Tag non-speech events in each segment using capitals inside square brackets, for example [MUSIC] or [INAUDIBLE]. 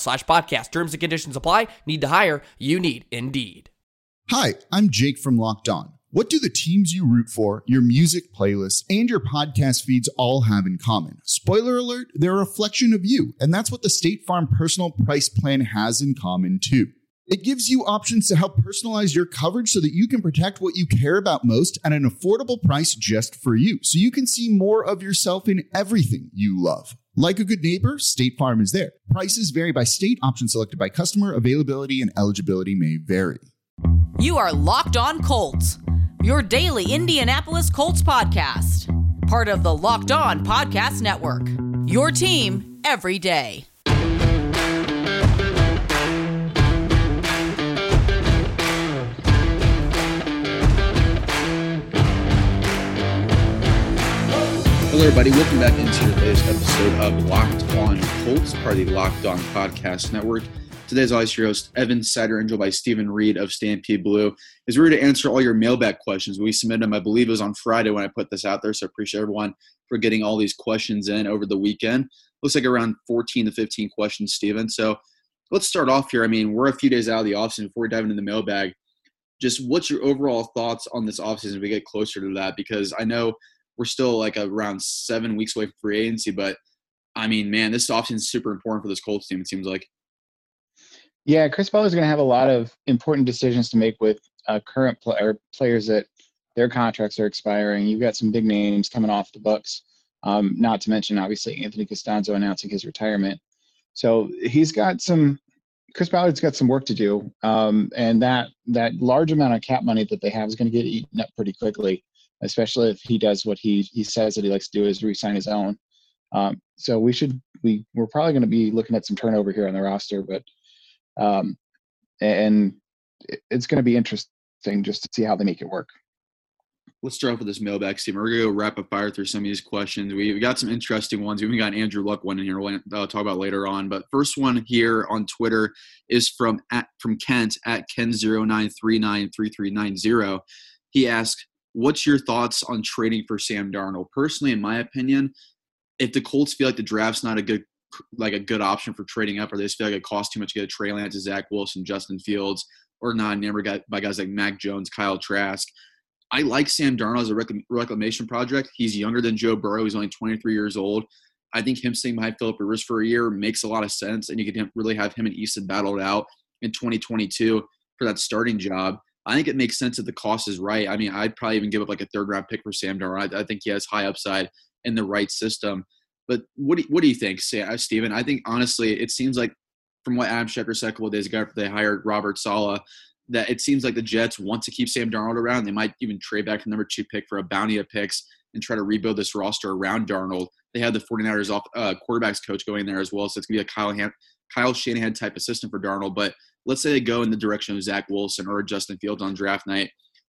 slash podcast. Terms and conditions apply. Need to hire? You need Indeed. Hi, I'm Jake from Locked On. What do the teams you root for, your music playlists, and your podcast feeds all have in common? Spoiler alert, they're a reflection of you, and that's what the State Farm personal price plan has in common too. It gives you options to help personalize your coverage so that you can protect what you care about most at an affordable price just for you, so you can see more of yourself in everything you love. Like a good neighbor, State Farm is there. Prices vary by state, options selected by customer, availability, and eligibility may vary. You are Locked On Colts, your daily Indianapolis Colts podcast, part of the Locked On Podcast Network. Your team every day. Hello, everybody. Welcome back into the latest episode of Locked On Colts, part of the Locked On Podcast Network. Today's always your host, Evan Sider, joined by Stephen Reed of Stampede Blue. Is ready to answer all your mailbag questions. We submitted them, I believe it was on Friday when I put this out there, so appreciate everyone for getting all these questions in over the weekend. Looks like around 14 to 15 questions, Stephen. So let's start off here. I mean, we're a few days out of the offseason before we dive into the mailbag. Just what's your overall thoughts on this offseason as we get closer to that? Because I know – we're still like around seven weeks away from free agency, but I mean, man, this offseason is super important for this Colts team. It seems like. Yeah, Chris Ballard is going to have a lot of important decisions to make with uh, current or players that their contracts are expiring. You've got some big names coming off the books. Um, not to mention, obviously, Anthony Castonzo announcing his retirement. So he's got some. Chris Ballard's got some work to do, um, and that that large amount of cap money that they have is going to get eaten up pretty quickly especially if he does what he he says that he likes to do is resign his own. Um, so we should we we're probably going to be looking at some turnover here on the roster, but um, and it's going to be interesting just to see how they make it work. Let's start off with this mailbag, Steve. We're gonna go rapid fire through some of these questions. We, got some interesting ones. We even got Andrew Luck one in here. We'll uh, talk about later on. But first one here on Twitter is from at from Kent at Ken zero nine three nine three three nine zero. He asked, what's your thoughts on trading for Sam Darnold? Personally, in my opinion, if the Colts feel like the draft's not a good like a good option for trading up, or they just feel like it costs too much to get a Trey Lance, Zach Wilson, Justin Fields, or not never enamored by guys like Mac Jones, Kyle Trask. I like Sam Darnold as a reclamation project. He's younger than Joe Burrow. He's only 23 years old. I think him staying behind Philip Rivers for a year makes a lot of sense, and you can really have him and Eason battled out in 2022 for that starting job. I think it makes sense if the cost is right. I mean, I'd probably even give up like a third round pick for Sam Darnold. I, I think he has high upside in the right system. But what do, what do you think, uh, Stephen? I think honestly, it seems like from what Adam Schefter said a couple days ago after they hired Robert Saleh, that it seems like the Jets want to keep Sam Darnold around. They might even trade back the number two pick for a bounty of picks and try to rebuild this roster around Darnold. They have the 49ers off uh, quarterbacks coach going there as well, so it's gonna be a Kyle Han- Kyle Shanahan type assistant for Darnold. But let's say they go in the direction of Zach Wilson or Justin Fields on draft night.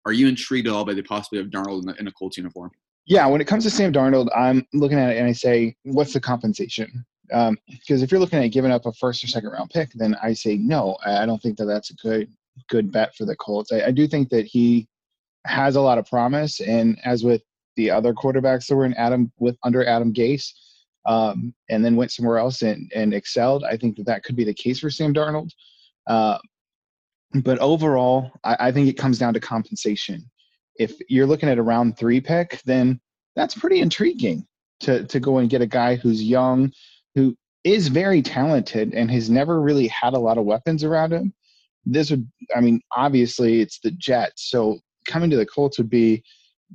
Are you intrigued at all by the possibility of Darnold in a, in a Colts uniform? Yeah, when it comes to Sam Darnold, I'm looking at it and I say, what's the compensation? Because um, if you're looking at giving up a first or second round pick, then I say no. I don't think that that's a good good bet for the Colts. I, I do think that he has a lot of promise, and as with the other quarterbacks that were in Adam with under Adam Gase, um, and then went somewhere else and, and excelled. I think that that could be the case for Sam Darnold. Uh, but overall, I, I, think it comes down to compensation. If you're looking at a round three pick, then that's pretty intriguing to to go and get a guy who's young, who is very talented and has never really had a lot of weapons around him. This would, I mean, obviously it's the Jets, so coming to the Colts would be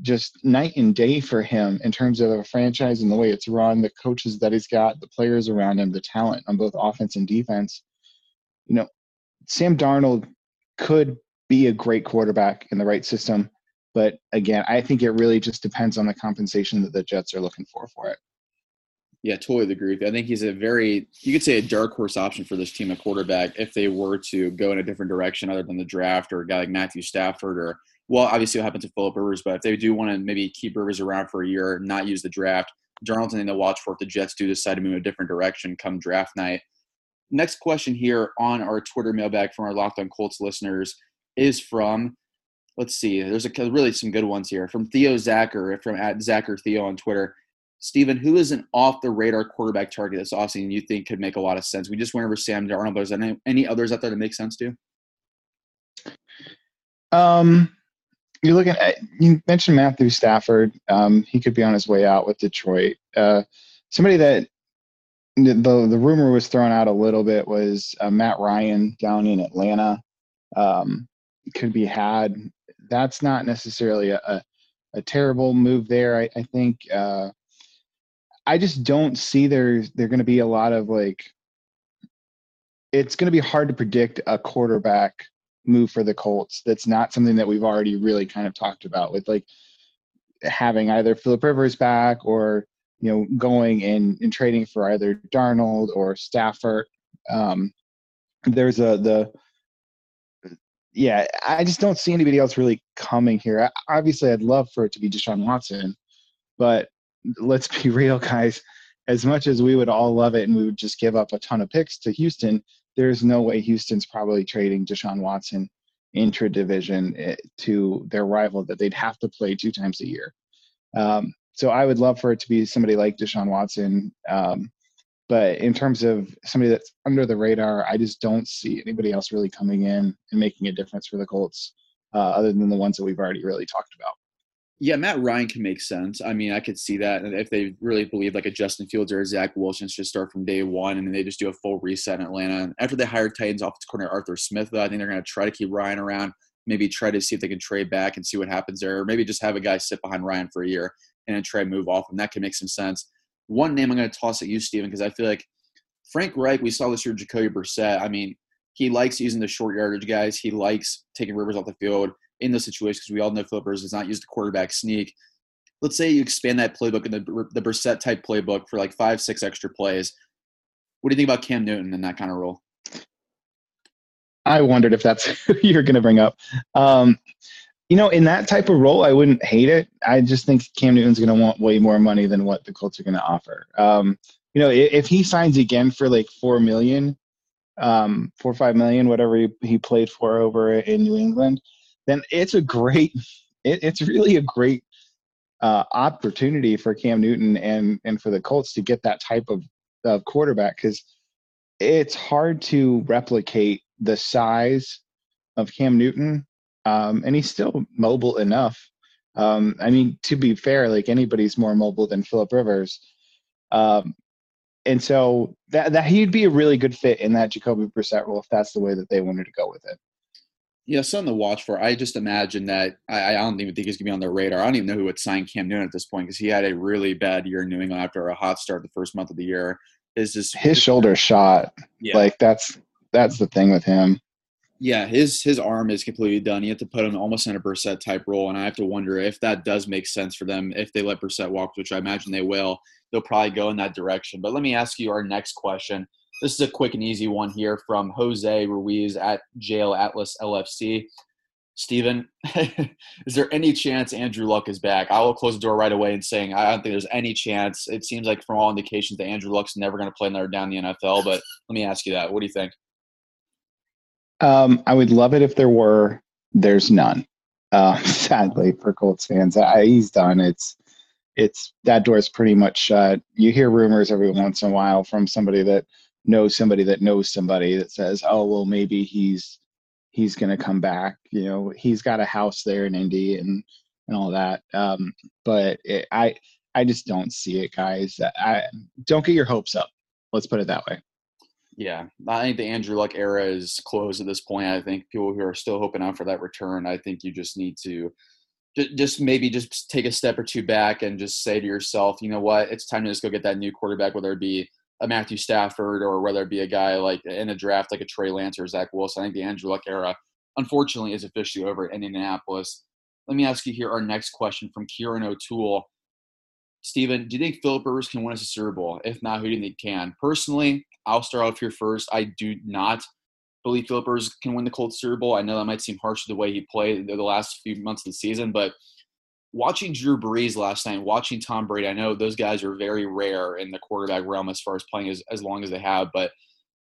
just night and day for him in terms of a franchise and the way it's run, the coaches that he's got, the players around him, the talent on both offense and defense. You know, Sam Darnold could be a great quarterback in the right system, but again, I think it really just depends on the compensation that the Jets are looking for for it. Yeah, totally agree. I think he's a very, you could say, a dark horse option for this team at quarterback if they were to go in a different direction other than the draft or a guy like Matthew Stafford or well, obviously what happened to Philip Rivers, but if they do want to maybe keep Rivers around for a year, not use the draft, Darnold's to watch for if the Jets do decide to move a different direction come draft night. Next question here on our Twitter mailbag from our Locked On Colts listeners is from, let's see, there's a, really some good ones here from Theo Zacher from at Zacher Theo on Twitter. Stephen, who is an off the radar quarterback target this offseason you think could make a lot of sense? We just went over Sam Darnold, but is there any, any others out there that make sense to? Um, you're looking at you mentioned Matthew Stafford. Um, he could be on his way out with Detroit. Uh, somebody that the the rumor was thrown out a little bit was uh, Matt Ryan down in Atlanta. Um, could be had. That's not necessarily a, a, a terrible move there. I, I think. Uh, I just don't see there there going to be a lot of like. It's going to be hard to predict a quarterback move for the Colts. That's not something that we've already really kind of talked about with like having either Philip Rivers back or you know going and, and trading for either Darnold or Stafford. Um, there's a the yeah, I just don't see anybody else really coming here. Obviously, I'd love for it to be Deshaun Watson, but let's be [LAUGHS] real, guys. As much as we would all love it and we would just give up a ton of picks to Houston, there's no way Houston's probably trading Deshaun Watson intra division eh, to their rival that they'd have to play two times a year. Um, so I would love for it to be somebody like Deshaun Watson. Um, but in terms of somebody that's under the radar, I just don't see anybody else really coming in and making a difference for the Colts, uh, other than the ones that we've already really talked about. Yeah, Matt Ryan can make sense. I mean, I could see that if they really believe like a Justin Fields or a Zach Wilson should start from day one, and then they just do a full reset in Atlanta. After they hired Titans offensive coordinator Arthur Smith, though, I think they're going to try to keep Ryan around. Maybe try to see if they can trade back and see what happens there, or maybe just have a guy sit behind Ryan for a year and then try to move off, and that can make some sense. One name I'm going to toss at you, Steven, because I feel like Frank Reich. We saw this year, Jacoby Brissett. I mean, he likes using the short yardage guys. He likes taking Rivers off the field in those situations because we all know Philip Rivers does not use the quarterback sneak let's say you expand that playbook in the the Brissett type playbook for like five, six extra plays. What do you think about Cam Newton in that kind of role? I wondered if that's [LAUGHS] who you're going to bring up. Um, you know, in that type of role, I wouldn't hate it. I just think Cam Newton's going to want way more money than what the Colts are going to offer. Um, you know, if, if, he signs again for like four million, um, four or five million, whatever he, he played for over in New England, then it's a great. [LAUGHS] It, it's really a great uh, opportunity for Cam Newton and and for the Colts to get that type of, of quarterback because it's hard to replicate the size of Cam Newton, um, and he's still mobile enough. Um, I mean, to be fair, like anybody's more mobile than Philip Rivers, um, and so that that he'd be a really good fit in that Jacoby Brissett role if that's the way that they wanted to go with it. Yeah, something to watch for. I just imagine that I, I don't even think he's gonna be on their radar. I don't even know who would sign Cam Newton at this point because he had a really bad year in New England after a hot start the first month of the year. Is just his shoulder shot. Yeah. Like that's that's the thing with him. Yeah, his his arm is completely done. You have to put him almost in a Brissett type role, and I have to wonder if that does make sense for them. If they let Brissett walk, which I imagine they will, they'll probably go in that direction. But let me ask you our next question. This is a quick and easy one here from Jose Ruiz at Jail Atlas LFC. Steven, [LAUGHS] is there any chance Andrew Luck is back? I will close the door right away and saying I don't think there's any chance. It seems like from all indications that Andrew Luck's never going to play another down the NFL. But let me ask you that. What do you think? Um, I would love it if there were. There's none. Uh, [LAUGHS] sadly, for Colts fans, I, he's done. It's it's that door is pretty much shut. You hear rumors every once in a while from somebody that knows somebody that knows somebody that says, "Oh, well, maybe he's." he's going to come back. You know, he's got a house there in Indy and and all that. Um, but it, I I just don't see it, guys. I don't get your hopes up. Let's put it that way. Yeah, I think the Andrew Luck era is closed at this point. I think people who are still hoping out for that return, I think you just need to just maybe just take a step or two back and just say to yourself, you know what, it's time to just go get that new quarterback, whether it be a Matthew Stafford or whether it be a guy like in a draft like a Trey Lance or Zach Wilson. I think the Andrew Luck era, unfortunately, is officially over in Indianapolis. Let me ask you here our next question from Kieran O'Toole. Steven, do you think Philip Rivers can win us a Super Bowl? If not, who do you think can? Personally, I'll start off here first. I do not believe Philip Rivers can win the Colts Super Bowl. I know that might seem harsh the way he played the last few months of the season, but – watching Drew Brees last night, watching Tom Brady, I know those guys are very rare in the quarterback realm as far as playing as, as long as they have, but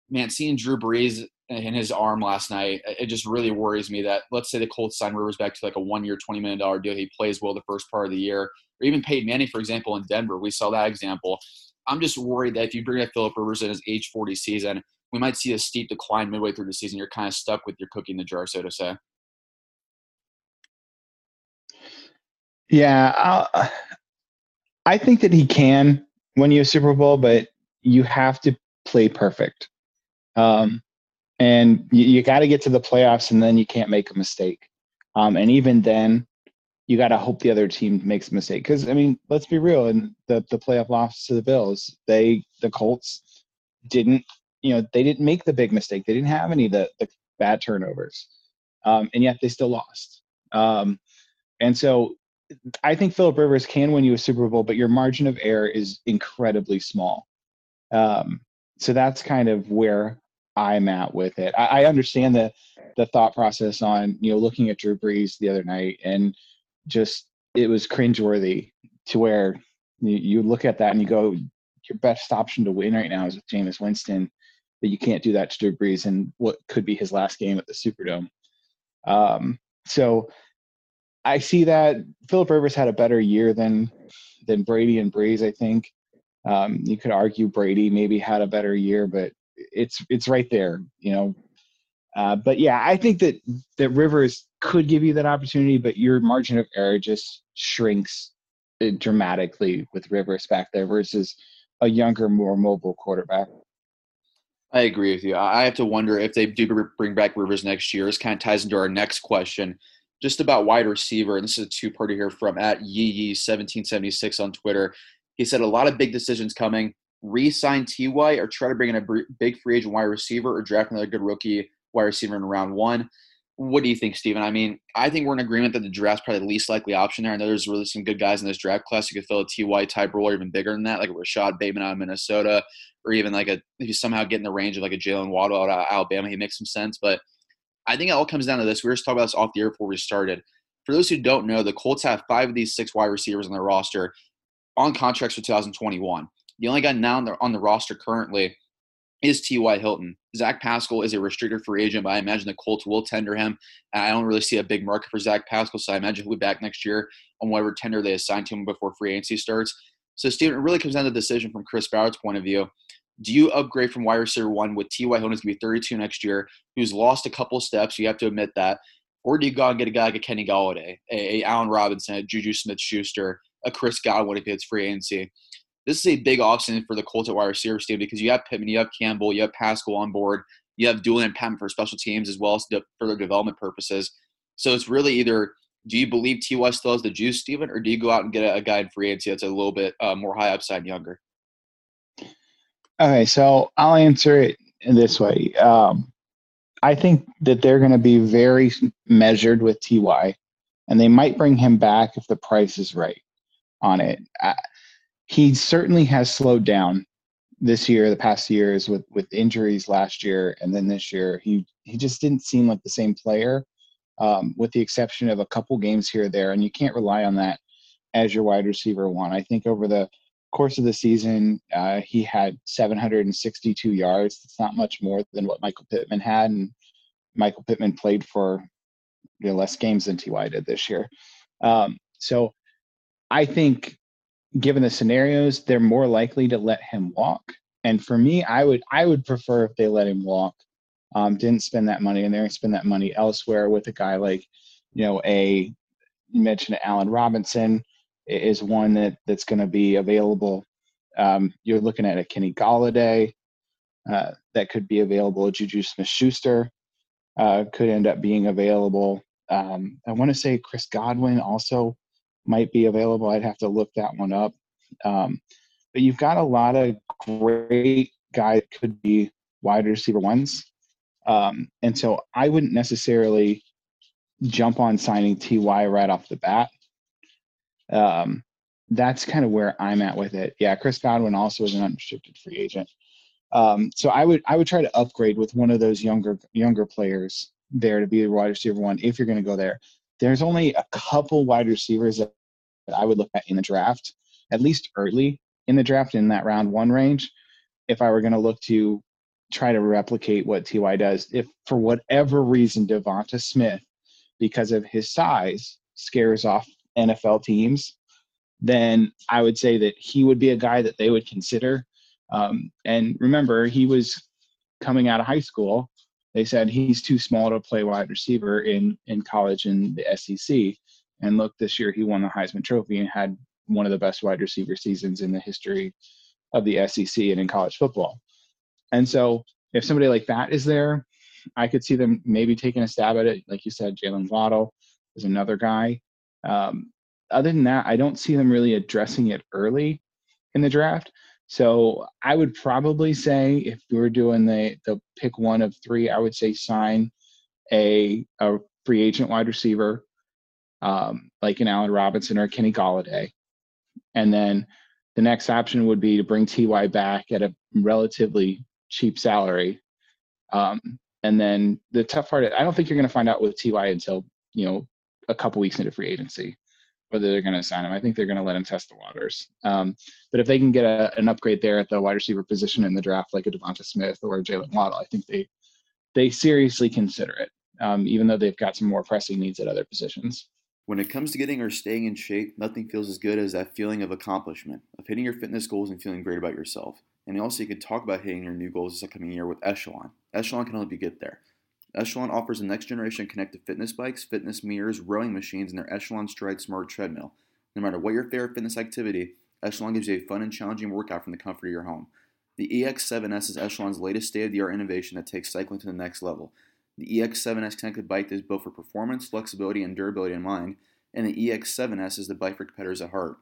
man, seeing Drew Brees in his arm last night, it just really worries me that let's say the Colts sign Rivers back to like a one year, $20 million deal. He plays well the first part of the year, or even Peyton Manning, for example, in Denver. We saw that example. I'm just worried that if you bring up Philip Rivers in his age 40 season, we might see a steep decline midway through the season. You're kind of stuck with your cookie in the jar, so to say. Yeah, I'll, I think that he can win you a Super Bowl, but you have to play perfect. Um, and you, you got to get to the playoffs, and then you can't make a mistake. Um, and even then, you got to hope the other team makes a mistake. Because I mean, let's be real. In the the playoff loss to the Bills, they the Colts didn't, you know, they didn't make the big mistake. They didn't have any of the, the bad turnovers, um, and yet they still lost. Um, and so I think Philip Rivers can win you a Super Bowl, but your margin of error is incredibly small. Um, so that's kind of where I'm at with it. I, I, understand the the thought process on you know looking at Drew Brees the other night and just it was cringeworthy to where you, you look at that and you go, your best option to win right now is with Jameis Winston, but you can't do that to Drew Brees and what could be his last game at the Superdome. Um, so I see that Philip Rivers had a better year than than Brady and Brees. I think um, you could argue Brady maybe had a better year, but it's it's right there, you know. Uh, but yeah, I think that that Rivers could give you that opportunity, but your margin of error just shrinks uh, dramatically with Rivers back there versus a younger, more mobile quarterback. I agree with you. I have to wonder if they do bring back Rivers next year. This kind of ties into our next question just about wide receiver, and this is a two-parter here from at Yee1776 on Twitter. He said a lot of big decisions coming. Re-sign Ty or try to bring in a big free agent wide receiver or draft another good rookie wide receiver in round one. What do you think, Steven? I mean, I think we're in agreement that the draft's probably the least likely option there. I know there's really some good guys in this draft class. You could fill a Ty type role or even bigger than that, like a Rashod Bateman out of Minnesota, or even like a if you somehow get in the range of like a Jaylen Waddle out of Alabama, he makes some sense. But – I think it all comes down to this. We were just talking about this off the air before we started. For those who don't know, the Colts have five of these six wide receivers on their roster on contracts for 2021. The only guy now on the, on the roster currently is T.Y. Hilton. Zach Pascal is a restricted free agent, but I imagine the Colts will tender him. And I don't really see a big market for Zach Pascal, so I imagine he'll be back next year on whatever tender they assign to him before free agency starts. So, Steven, it really comes down to the decision from Chris Ballard's point of view do you upgrade from wide receiver one with T.Y. Hilton going to be 32 next year, who's lost a couple steps? You have to admit that. Or do you go and get a guy like a Kenny Golladay, a, a Allen Robinson, a Juju Smith Schuster, a Chris Godwin if it's free agency? This is a big option for the Colts at wide receiver, team because you have Pittman, you have Campbell, you have Pascal on board, you have Dulin and Patmon for special teams as well as for their development purposes. So it's really either do you believe T.Y. still has the juice, Steven, or do you go out and get a, a guy in free agency that's a little bit uh, more high upside and younger? Okay, so I'll answer it in this way. Um, I think that they're going to be very measured with Ty, and they might bring him back if the price is right on it. I, he certainly has slowed down this year, the past years with with injuries last year, and then this year he he just didn't seem like the same player. um, with the exception of a couple games here or there, and you can't rely on that as your wide receiver one. I think over the course of the season, uh, he had 762 yards. It's not much more than what Michael Pittman had, and Michael Pittman played for you know, less games than Ty did this year. Um, so I think, given the scenarios, they're more likely to let him walk. And for me, I would I would prefer if they let him walk. Um, didn't spend that money, going to spend that money elsewhere with a guy like, you know, a you mentioned Allen Robinson is one that that's going to be available. Um, you're looking at a Kenny Golladay uh, that could be available. Juju Smith-Schuster uh, could end up being available. Um, I want to say Chris Godwin also might be available. I'd have to look that one up. Um, but you've got a lot of great guys could be wide receiver ones. Um, and so I wouldn't necessarily jump on signing TY right off the bat. Um, that's kind of where I'm at with it. Yeah, Chris Godwin also is an unrestricted free agent. Um, so I would I would try to upgrade with one of those younger younger players there to be the wide receiver one if you're going to go there. There's only a couple wide receivers that I would look at in the draft, at least early in the draft in that round one range. If I were going to look to try to replicate what Ty does, if for whatever reason Devonta Smith, because of his size, scares off NFL teams, then I would say that he would be a guy that they would consider. Um, and remember, he was coming out of high school. They said he's too small to play wide receiver in in college in the SEC. And look, this year he won the Heisman Trophy and had one of the best wide receiver seasons in the history of the SEC and in college football. And so, if somebody like that is there, I could see them maybe taking a stab at it. Like you said, Jaylen Waddle is another guy. Um, other than that, I don't see them really addressing it early in the draft. So I would probably say if we were doing the the pick one of three, I would say sign a a free agent wide receiver, um, like an Allen Robinson or Kenny Golladay, and then the next option would be to bring Ty back at a relatively cheap salary. Um, and then the tough part, I don't think you're going to find out with Ty until you know a couple weeks into free agency whether they're going to sign him. I think they're going to let him test the waters. Um, but if they can get a, an upgrade there at the wide receiver position in the draft, like a Devonta Smith or a Jaylen Waddle, I think they they seriously consider it, um, even though they've got some more pressing needs at other positions. When it comes to getting or staying in shape, nothing feels as good as that feeling of accomplishment, of hitting your fitness goals and feeling great about yourself. And also, you can talk about hitting your new goals this upcoming year with Echelon. Echelon can help you get there. Echelon offers the next generation connected fitness bikes, fitness mirrors, rowing machines, and their Echelon Stride Smart Treadmill. No matter what your favorite fitness activity, Echelon gives you a fun and challenging workout from the comfort of your home. The EX7S is Echelon's latest state of the art innovation that takes cycling to the next level. The EX7S connected bike is built for performance, flexibility, and durability in mind, and the EX7S is the bike for competitors at heart.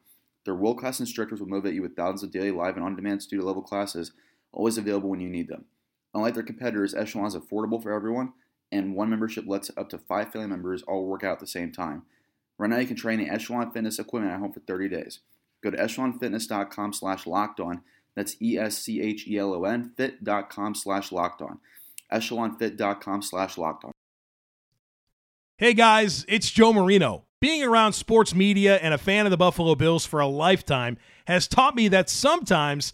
Their world class instructors will motivate you with thousands of daily live and on demand studio level classes, always available when you need them. Unlike their competitors, Echelon is affordable for everyone and one membership lets up to five family members all work out at the same time. Right now, you can train the Echelon Fitness equipment at home for 30 days. Go to echelonfitness.com slash locked on. That's E S C H E L O N fit.com slash locked on. Echelonfit.com slash locked on. Hey guys, it's Joe Marino. Being around sports media and a fan of the Buffalo Bills for a lifetime has taught me that sometimes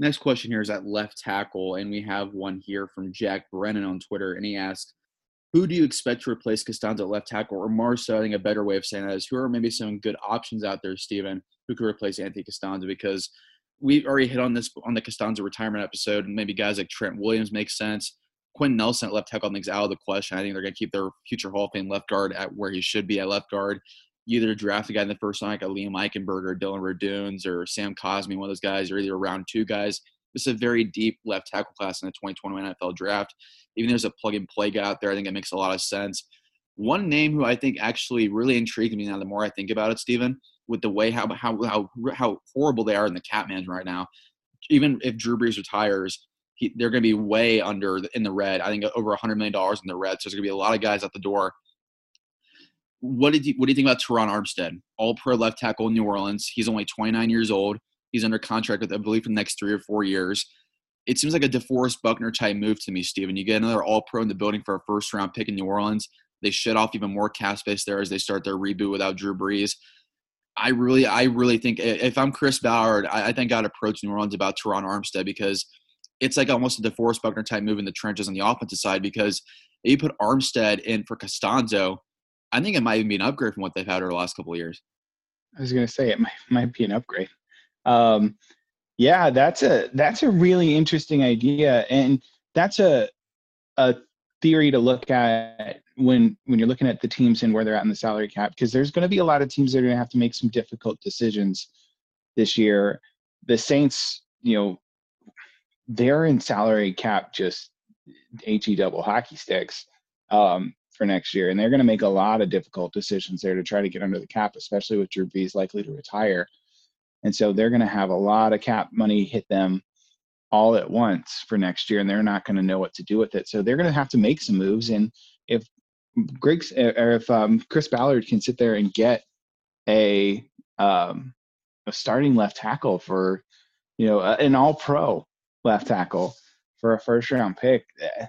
Next question here is at left tackle, and we have one here from Jack Brennan on Twitter, and he asked, who do you expect to replace Castonzo at left tackle? Or more so, I think a better way of saying that is who are maybe some good options out there, Stephen, who could replace Anthony Castonzo? Because we already hit on this on the Castonzo retirement episode, and maybe guys like Trent Williams make sense. Quenton Nelson at left tackle think out of the question. I think they're going to keep their future Hall of Fame left guard at where he should be at left guard. Either draft a guy in the first round like a Liam Eichenberg, Dillon Radunz, or Sam Cosmi, one of those guys, or either round two guys. This is a very deep left tackle class in the 2021 NFL draft. Even there's a plug and play guy out there, I think it makes a lot of sense. One name who I think actually really intrigued me now, the more I think about it, Stephen, with the way how how how how horrible they are in the cap management right now. Even if Drew Brees retires, he, they're going to be way under in the red. I think over $100 million in the red. So there's going to be a lot of guys at the door. What did you, what do you think about Terron Armstead? All pro left tackle in New Orleans. He's only 29 years old. He's under contract with, I believe, for the next three or four years. It seems like a DeForest Buckner type move to me, Steven. You get another all pro in the building for a first round pick in New Orleans. They shut off even more cap space there as they start their reboot without Drew Brees. I really, I really think if I'm Chris Ballard, I, I think I'd approach New Orleans about Terron Armstead because – it's like almost a DeForest Buckner type move in the trenches on the offensive side because you put Armstead in for Castonzo, I think it might even be an upgrade from what they've had over the last couple of years. I was going to say it might, might be an upgrade. Um, yeah, that's a that's a really interesting idea, and that's a a theory to look at when when you're looking at the teams and where they're at in the salary cap because there's going to be a lot of teams that are going to have to make some difficult decisions this year. The Saints, you know, they're in salary cap just he double hockey sticks um, for next year, and they're going to make a lot of difficult decisions there to try to get under the cap, especially with Drew Brees likely to retire. And so they're going to have a lot of cap money hit them all at once for next year, and they're not going to know what to do with it. So they're going to have to make some moves. And if Greg's or if um, Chris Ballard can sit there and get a um, a starting left tackle for you know an All Pro left tackle for a first round pick. Eh,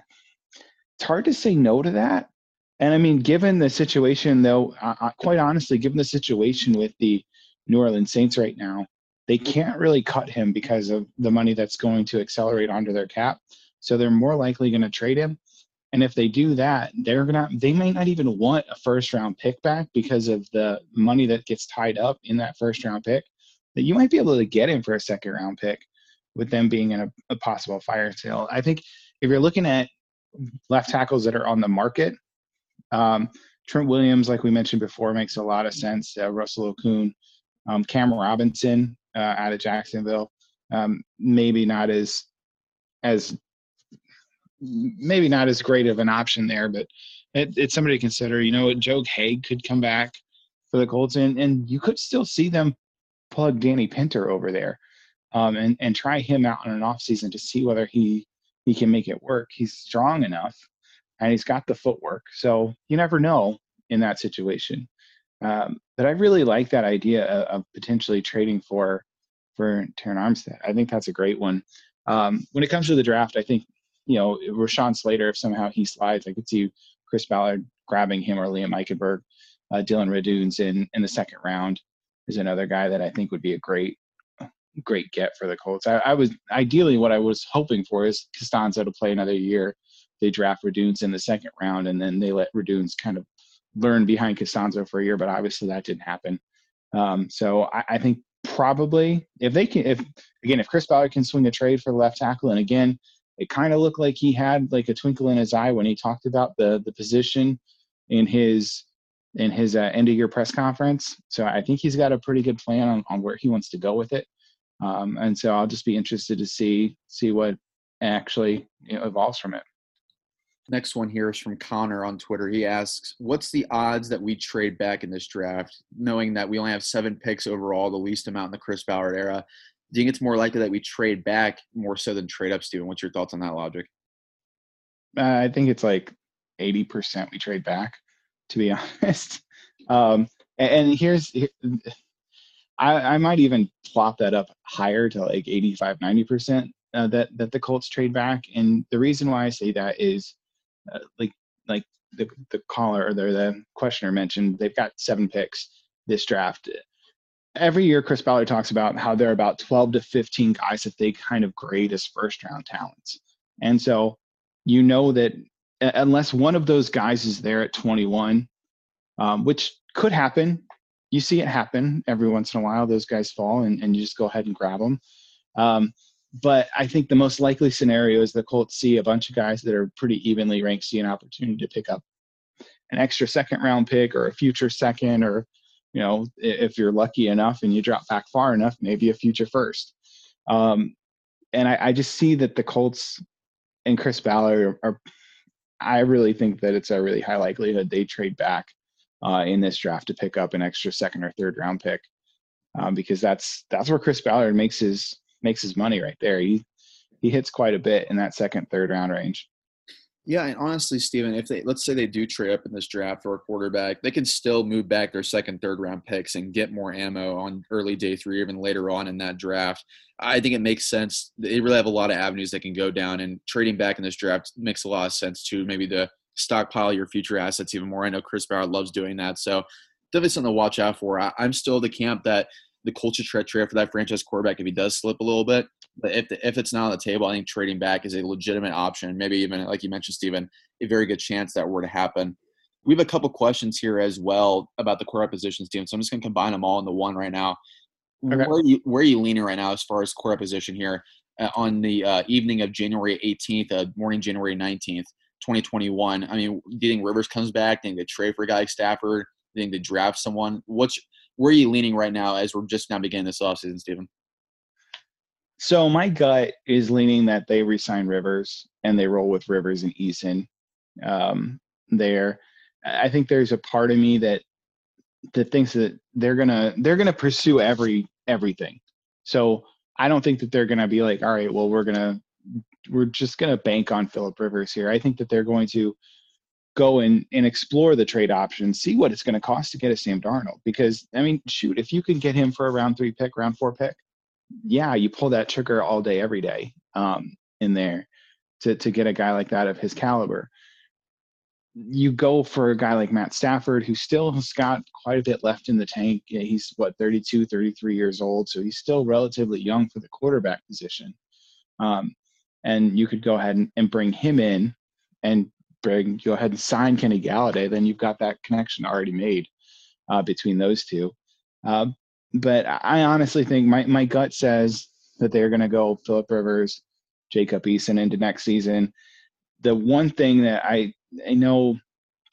it's hard to say no to that. And I mean, given the situation, though, uh, quite honestly, given the situation with the New Orleans Saints right now, they can't really cut him because of the money that's going to accelerate onto their cap. So they're more likely going to trade him. And if they do that, they're gonna they may not even want a first round pick back because of the money that gets tied up in that first round pick. That you might be able to get him for a second round pick with them being in a, a possible fire sale. I think if you're looking at left tackles that are on the market, um, Trent Williams, like we mentioned before, makes a lot of sense. Uh, Russell Okung, um, Cam Robinson uh, out of Jacksonville, um, maybe not as as maybe not as great of an option there, but it, it's somebody to consider. You know, Joe Haeg could come back for the Colts, and, and you could still see them plug Danny Pinter over there um, and and try him out in an off season to see whether he he can make it work. He's strong enough, and he's got the footwork. So you never know in that situation. Um, but I really like that idea of, of, potentially trading for for Terron Armstead. I think that's a great one. Um, when it comes to the draft, I think you know Rashawn Slater. If somehow he slides, I could see Chris Ballard grabbing him or Liam Eichenberg. Uh, Dillon Radunz in in the second round is another guy that I think would be a great great get for the Colts. I, I, was ideally what I was hoping for is Castonzo to play another year. They draft Radunz in the second round, and then they let Radunz kind of learn behind Castonzo for a year. But obviously that didn't happen. Um, so I, I, think probably if they can, if again, if Chris Ballard can swing a trade for left tackle, and again, it kind of looked like he had like a twinkle in his eye when he talked about the the position in his in his uh, end of year press conference. So I think he's got a pretty good plan on, on where he wants to go with it. Um, and so I'll just be interested to see see what actually you know, evolves from it. Next one here is from Connor on Twitter. He asks, "What's the odds that we trade back in this draft, knowing that we only have seven picks overall, the least amount in the Chris Ballard era? Do you think it's more likely that we trade back more so than trade up, Steven? What's your thoughts on that logic?" Uh, I think it's like eighty percent we trade back, to be [LAUGHS] honest. Um, and, here, I, I might even plop that up higher to like 85, 90% uh, that, that the Colts trade back. And the reason why I say that is uh, like, like the, the caller or the, the questioner mentioned, they've got seven picks this draft. Every year, Chris Ballard talks about how there are about 12 to 15 guys that they kind of grade as first round talents. And so you know that unless one of those guys is there at 21, um, which could happen. You see it happen every once in a while. Those guys fall, and, and you just go ahead and grab them. Um, but I think the most likely scenario is the Colts see a bunch of guys that are pretty evenly ranked see an opportunity to pick up an extra second round pick or a future second, or you know, if you're lucky enough and you drop back far enough, maybe a future first. Um, and I, I, just see that the Colts and Chris Ballard are, are, I really think that it's a really high likelihood they trade back uh, in this draft to pick up an extra second or third round pick, um, because that's that's where Chris Ballard makes his makes his money right there. He he hits quite a bit in that second third round range. Yeah, and honestly, Steven, if they let's say they do trade up in this draft for a quarterback, they can still move back their second, third round picks and get more ammo on early day three, even later on in that draft. I think it makes sense. They really have a lot of avenues they can go down, and trading back in this draft makes a lot of sense too. Maybe to stockpile your future assets even more. I know Chris Ballard loves doing that, so definitely something to watch out for. I, am still the camp that the culture trade trade for that franchise quarterback if he does slip a little bit. But if the, if it's not on the table, I think trading back is a legitimate option. Maybe even like you mentioned, Stephen, a very good chance that were to happen. We have a couple questions here as well about the quarterback positions, Stephen. So I'm just going to combine them all into one right now. Okay. Where, are you, where are you leaning right now as far as quarterback position here uh, on the uh, evening of January 18th, uh, morning January 19th, 2021? I mean, do you think Rivers comes back? Do you think they trade for a guy like Stafford? Do you think they draft someone? What's where are you leaning right now as we're just now beginning this offseason, Stephen? So my gut is leaning that they resign Rivers and they roll with Rivers and Eason um, there. I think there's a part of me that that thinks that they're gonna they're gonna pursue every everything. So I don't think that they're gonna be like, all right, well we're gonna we're just gonna bank on Philip Rivers here. I think that they're going to go and, and explore the trade options, see what it's going to cost to get a Sam Darnold. Because I mean, shoot, if you can get him for a round three pick, round four pick, yeah, you pull that trigger all day, every day um, in there to to get a guy like that of his caliber. You go for a guy like Matt Stafford, who still has got quite a bit left in the tank. He's what 32, 33 years old, so he's still relatively young for the quarterback position. Um, and you could go ahead and, and bring him in and bring go ahead and sign Kenny Golladay, Then you've got that connection already made uh, between those two. Uh, but I honestly think my, my gut says that they're going to go Philip Rivers, Jacob Eason into next season. The one thing that I I know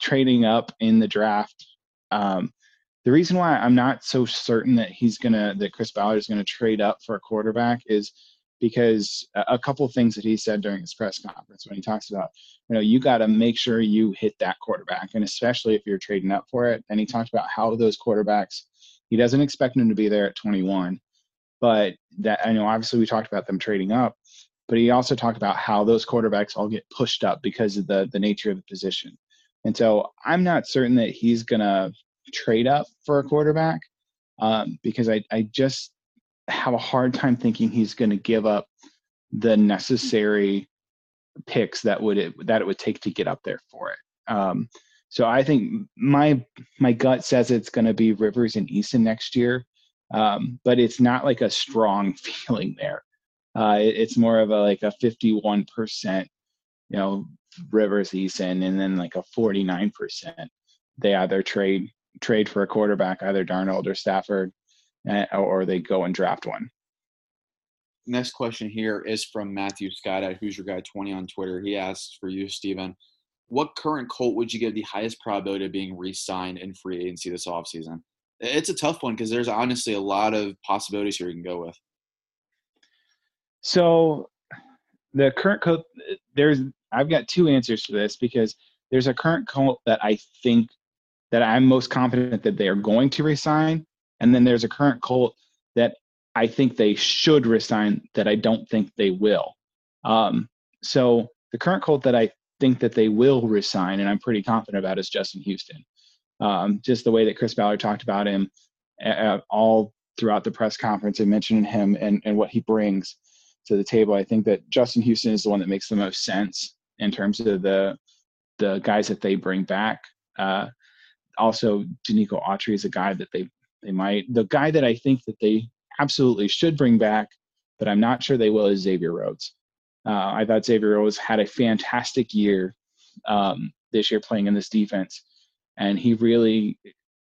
trading up in the draft, um, the reason why I'm not so certain that he's gonna that Chris Ballard is gonna trade up for a quarterback is because a couple things that he said during his press conference when he talks about you know you got to make sure you hit that quarterback and especially if you're trading up for it and he talked about how those quarterbacks he doesn't expect them to be there at 21, but that I know obviously we talked about them trading up, but he also talked about how those quarterbacks all get pushed up because of the the nature of the position. And so I'm not certain that he's gonna trade up for a quarterback um, because I I just have a hard time thinking he's going to give up the necessary picks that would it, that it would take to get up there for it. Um, so I think my my gut says it's going to be Rivers and Eason next year, um, but it's not like a strong [LAUGHS] feeling there. Uh, it, it's more of a like a 51 percent, you know, Rivers Eason, and then like a 49 percent. They either trade trade for a quarterback, either Darnold or Stafford, Uh, or they go and draft one. Next question here is from Matthew Scott at Who's Your Guy 20 on Twitter. He asks for you, Stephen what current Colt would you give the highest probability of being re-signed in free agency this offseason? It's a tough one because there's honestly a lot of possibilities here you can go with. So the current Colt, there's I've got two answers to this because there's a current Colt that I think that I'm most confident that they are going to resign, and then there's a current Colt that I think they should resign that I don't think they will. Um, so the current Colt that I think that they will resign, and I'm pretty confident about is Justin Houston. Um, just the way that Chris Ballard talked about him all throughout the press conference and mentioning him and, and what he brings to the table. I think that Justin Houston is the one that makes the most sense in terms of the the guys that they bring back. Uh, also, Denico Autry is a guy that they they might. The guy that I think that they absolutely should bring back, but I'm not sure they will, is Xavier Rhodes. Uh, I thought Xavier Rhodes had a fantastic year um, this year playing in this defense, and he really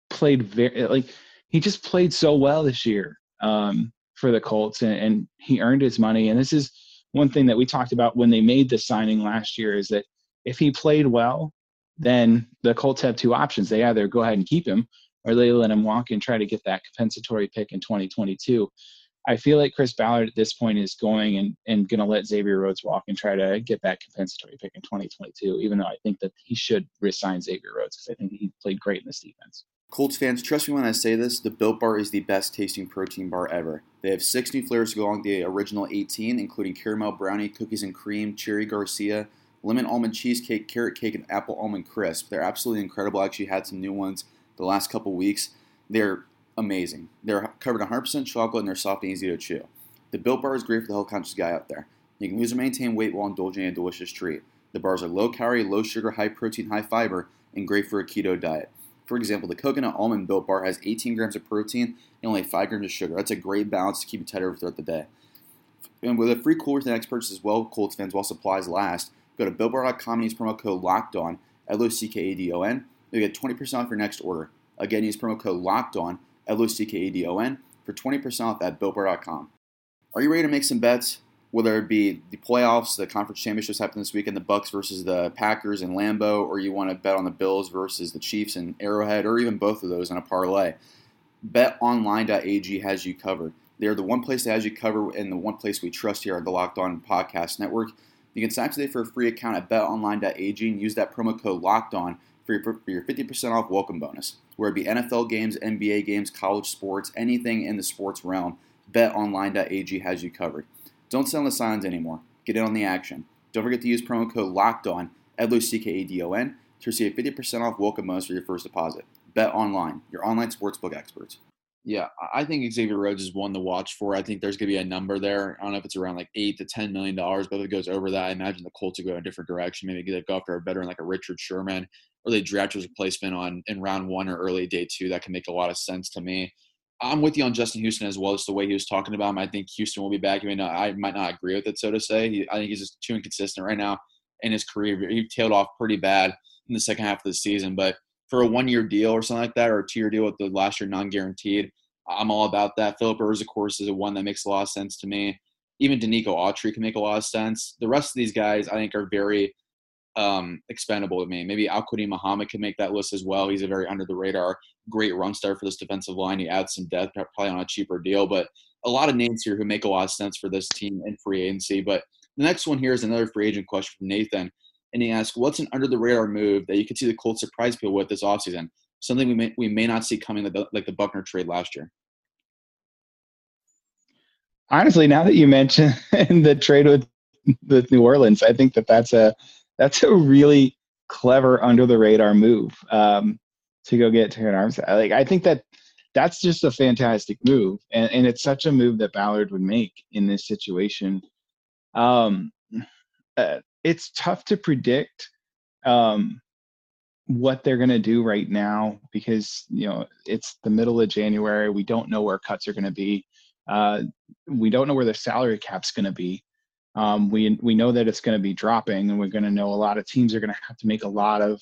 played very like he just played so well this year um, for the Colts, and, and he earned his money. And this is one thing that we talked about when they made the signing last year is that if he played well, then the Colts have two options. They either go ahead and keep him or they let him walk and try to get that compensatory pick in 2022. I feel like Chris Ballard at this point is going and, and going to let Xavier Rhodes walk and try to get that compensatory pick in 2022, even though I think that he should resign Xavier Rhodes because I think he played great in this defense. Colts fans, trust me when I say this, the Built Bar is the best tasting protein bar ever. They have six new flavors to go along the original 18, including caramel brownie, cookies and cream, cherry Garcia, lemon almond cheesecake, carrot cake, and apple almond crisp. They're absolutely incredible. I actually had some new ones the last couple weeks. They're amazing. They're covered in 100% chocolate and they're soft and easy to chew. The Built Bar is great for the health conscious guy out there. You can lose or maintain weight while indulging in a delicious treat. The bars are low calorie, low sugar, high protein, high fiber, and great for a keto diet. For example, the coconut almond Built Bar has 18 grams of protein and only 5 grams of sugar. That's a great balance to keep you tight over throughout the day. And with a free cooler with the next purchase as well, Colts fans, while supplies last, go to BuiltBar.com and use promo code LOCKEDON, L-O-C-K-A-D-O-N. You'll get 20% off your next order. Again, use promo code Locked On LOCKEDON, L-O-C-K-A-D-O-N, for 20% off at BuiltBar.com. Are you ready to make some bets? Whether it be the playoffs, the conference championships happening this weekend, the Bucs versus the Packers and Lambeau, or you want to bet on the Bills versus the Chiefs and Arrowhead, or even both of those in a parlay. BetOnline.ag has you covered. They're the one place that has you covered and the one place we trust here at the Locked On Podcast Network. You can sign up today for a free account at betonline.ag and use that promo code Locked On for your, for your 50% off welcome bonus. Whether it be NFL games, NBA games, college sports, anything in the sports realm, betonline.ag has you covered. Don't sell the signs anymore. Get in on the action. Don't forget to use promo code Locked On, to receive a 50% off welcome bonus for your first deposit. Bet Online, your online sportsbook experts. Yeah, I think Xavier Rhodes is one to watch for. I think there's going to be a number there. I don't know if it's around like eight to ten million dollars, but if it goes over that, I imagine the Colts will go in a different direction. Maybe they go after a veteran like a Richard Sherman, or they draft his replacement on in round one or early day two. That can make a lot of sense to me. I'm with you on Justin Houston as well. Just the way he was talking about him, I think Houston will be back. I mean, I might not agree with it, so to say. I think he's just too inconsistent right now in his career. He tailed off pretty bad in the second half of the season, but for a one-year deal or something like that, or a two-year deal with the last year non-guaranteed I'm all about that. Philip Rivers, of course, is a one that makes a lot of sense to me. Even Denico Autry can make a lot of sense. The rest of these guys, I think, are very um, expendable to me. Maybe Al-Quadin Muhammad can make that list as well. He's a very under the radar, great run star for this defensive line. He adds some depth, probably on a cheaper deal, but a lot of names here who make a lot of sense for this team in free agency. But the next one here is another free agent question from Nathan. And he asks, what's an under the radar move that you could see the Colts surprise people with this offseason? Something we may, we may not see coming like the Buckner trade last year honestly, now that you mention [LAUGHS] the trade with with New Orleans, I think that that's a that's a really clever under the radar move um, to go get Terron Armstead. Like I think that that's just a fantastic move, and, and it's such a move that Ballard would make in this situation. Um, uh, it's tough to predict um, what they're going to do right now because you know it's the middle of January. We don't know where cuts are going to be. Uh, we don't know where the salary cap's going to be. Um, we we know that it's going to be dropping, and we're going to know a lot of teams are going to have to make a lot of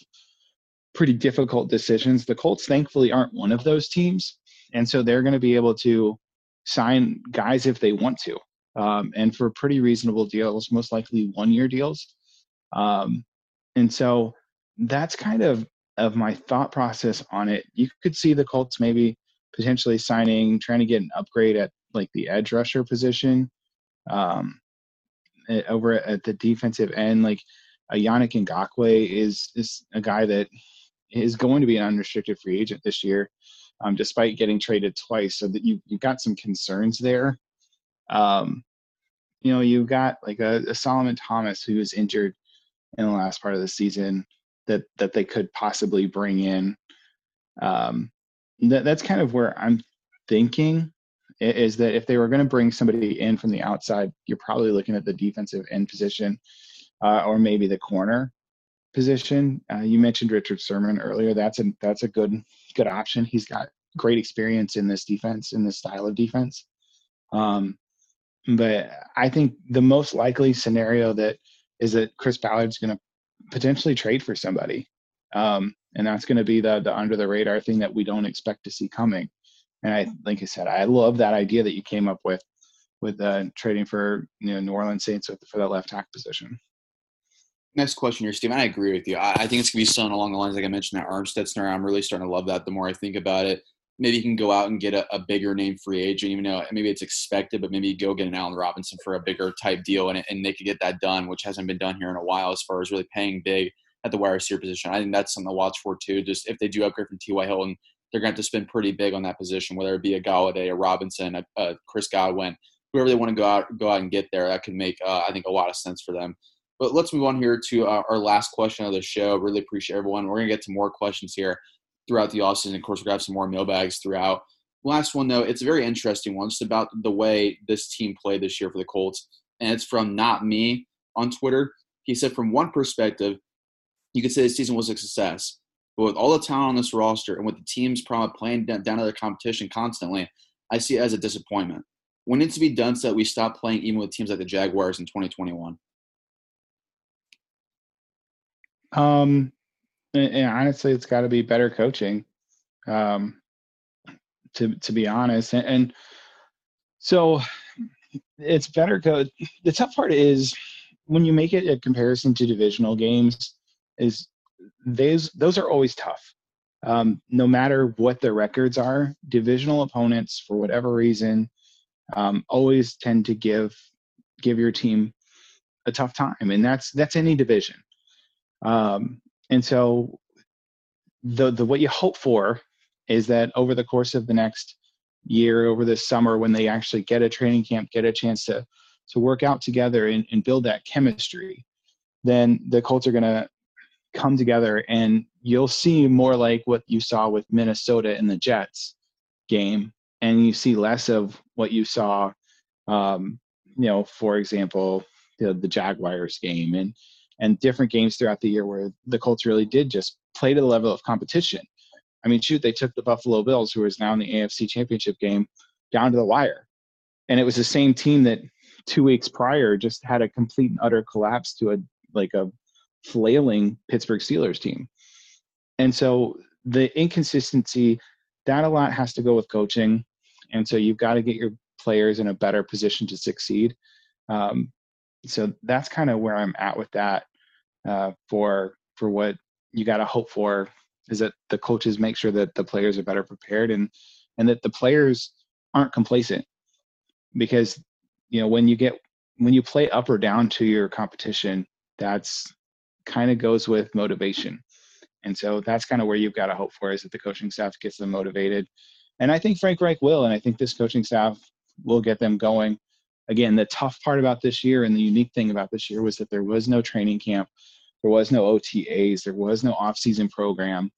pretty difficult decisions. The Colts, thankfully, aren't one of those teams, and so they're going to be able to sign guys if they want to, um, and for pretty reasonable deals, most likely one-year deals. Um, and so that's kind of of my thought process on it. You could see the Colts maybe potentially signing, trying to get an upgrade at like the edge rusher position um, over at the defensive end. Like a Yannick Ngakoue is is a guy that is going to be an unrestricted free agent this year, um, despite getting traded twice. So that you you've got some concerns there. Um, you know, you've got like a, a Solomon Thomas who was injured in the last part of the season that that they could possibly bring in. Um, that, that's kind of where I'm thinking is that if they were going to bring somebody in from the outside, you're probably looking at the defensive end position uh, or maybe the corner position. Uh, you mentioned Richard Sherman earlier. That's a that's a good good option. He's got great experience in this defense in this style of defense. Um, but I think the most likely scenario that is that Chris Ballard's going to potentially trade for somebody. Um, and that's going to be the the under the radar thing that we don't expect to see coming. And I, like I said, I love that idea that you came up with, with uh, trading for you know New Orleans Saints for that left tackle position. Next question here, Steve. I agree with you. I, I think it's gonna be something along the lines like I mentioned that Armstead scenario. I'm really starting to love that. The more I think about it, maybe you can go out and get a, a bigger name free agent, even though maybe it's expected, but maybe you go get an Allen Robinson for a bigger type deal, and, and they could get that done, which hasn't been done here in a while as far as really paying big at the wide receiver position. I think that's something to watch for too. Just if they do upgrade from T.Y. Hilton, they're going to have to spend pretty big on that position, whether it be a Golladay, a Robinson, a, a Chris Godwin, whoever they want to go out go out and get there. That could make uh, I think a lot of sense for them. But let's move on here to uh, our last question of the show. Really appreciate everyone. We're going to get to more questions here throughout the offseason. Of course, we're going to have some more mailbags throughout. Last one, though, it's a very interesting one. It's about the way this team played this year for the Colts. And it's from Not Me on Twitter. He said, from one perspective, you could say the season was a success. But with all the talent on this roster and with the teams probably playing down, to their competition constantly, I see it as a disappointment. When it's to be done so that we stop playing even with teams like the Jaguars in 2021? Um, and, and honestly, it's got to be better coaching. Um, to to be honest, and, and so it's better. Co- the tough part is when you make it a comparison to divisional games. Is those those are always tough. Um, no matter what the records are, divisional opponents, for whatever reason, um, always tend to give give your team a tough time, and that's that's any division. Um, and so the the what you hope for is that over the course of the next year, over this summer, when they actually get a training camp, get a chance to to work out together and, and build that chemistry, then the Colts are going to come together and you'll see more like what you saw with Minnesota in the Jets game, and you see less of what you saw, um, you know, for example, the, the Jaguars game and and different games throughout the year where the Colts really did just play to the level of competition. I mean, shoot, they took the Buffalo Bills, who is now in the AFC Championship game, down to the wire. And it was the same team that two weeks prior just had a complete and utter collapse to a like a flailing Pittsburgh Steelers team. And so the inconsistency, that a lot has to go with coaching. And so you've got to get your players in a better position to succeed. Um, so that's kind of where I'm at with that uh, for for what you got to hope for is that the coaches make sure that the players are better prepared and and that the players aren't complacent because you know when you get when you play up or down to your competition that's kind of goes with motivation. And so that's kind of where you've got to hope for is that the coaching staff gets them motivated. And i think frank reich will and i think this coaching staff will get them going. Again, the tough part about this year and the unique thing about this year was that there was no training camp, there was no OTAs, there was no off-season program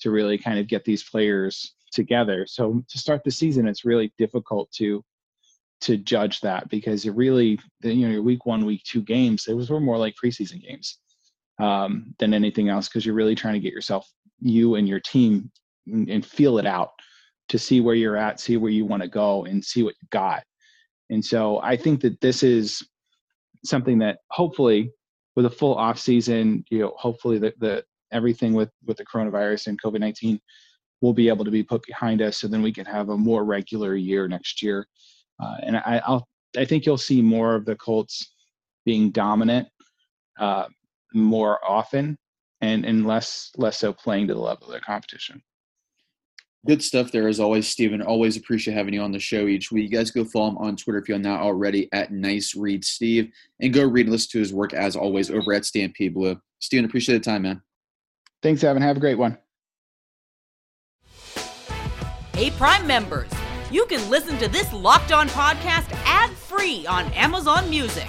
to really kind of get these players together. So to start the season, it's really difficult to to judge that because it really, you know, your week one, week two games, those were more like preseason games um, than anything else because you're really trying to get yourself, you and your team, and, and feel it out to see where you're at, see where you want to go, and see what you got. And so I think that this is something that hopefully with a full off season, you know, hopefully the, the everything with with the coronavirus and COVID nineteen will be able to be put behind us, so then we can have a more regular year next year. Uh, and I, I'll I think you'll see more of the Colts being dominant uh, more often, and and less less so playing to the level of their competition. Good stuff there as always, Stephen. Always appreciate having you on the show each week. You guys go follow him on Twitter if you're not already at Nice Read Steve, and go read and listen to his work as always over at Stampede Blue. Stephen, appreciate the time, man. Thanks, Evan. Have a great one. Hey, Prime members, you can listen to this locked on podcast ad free on Amazon Music.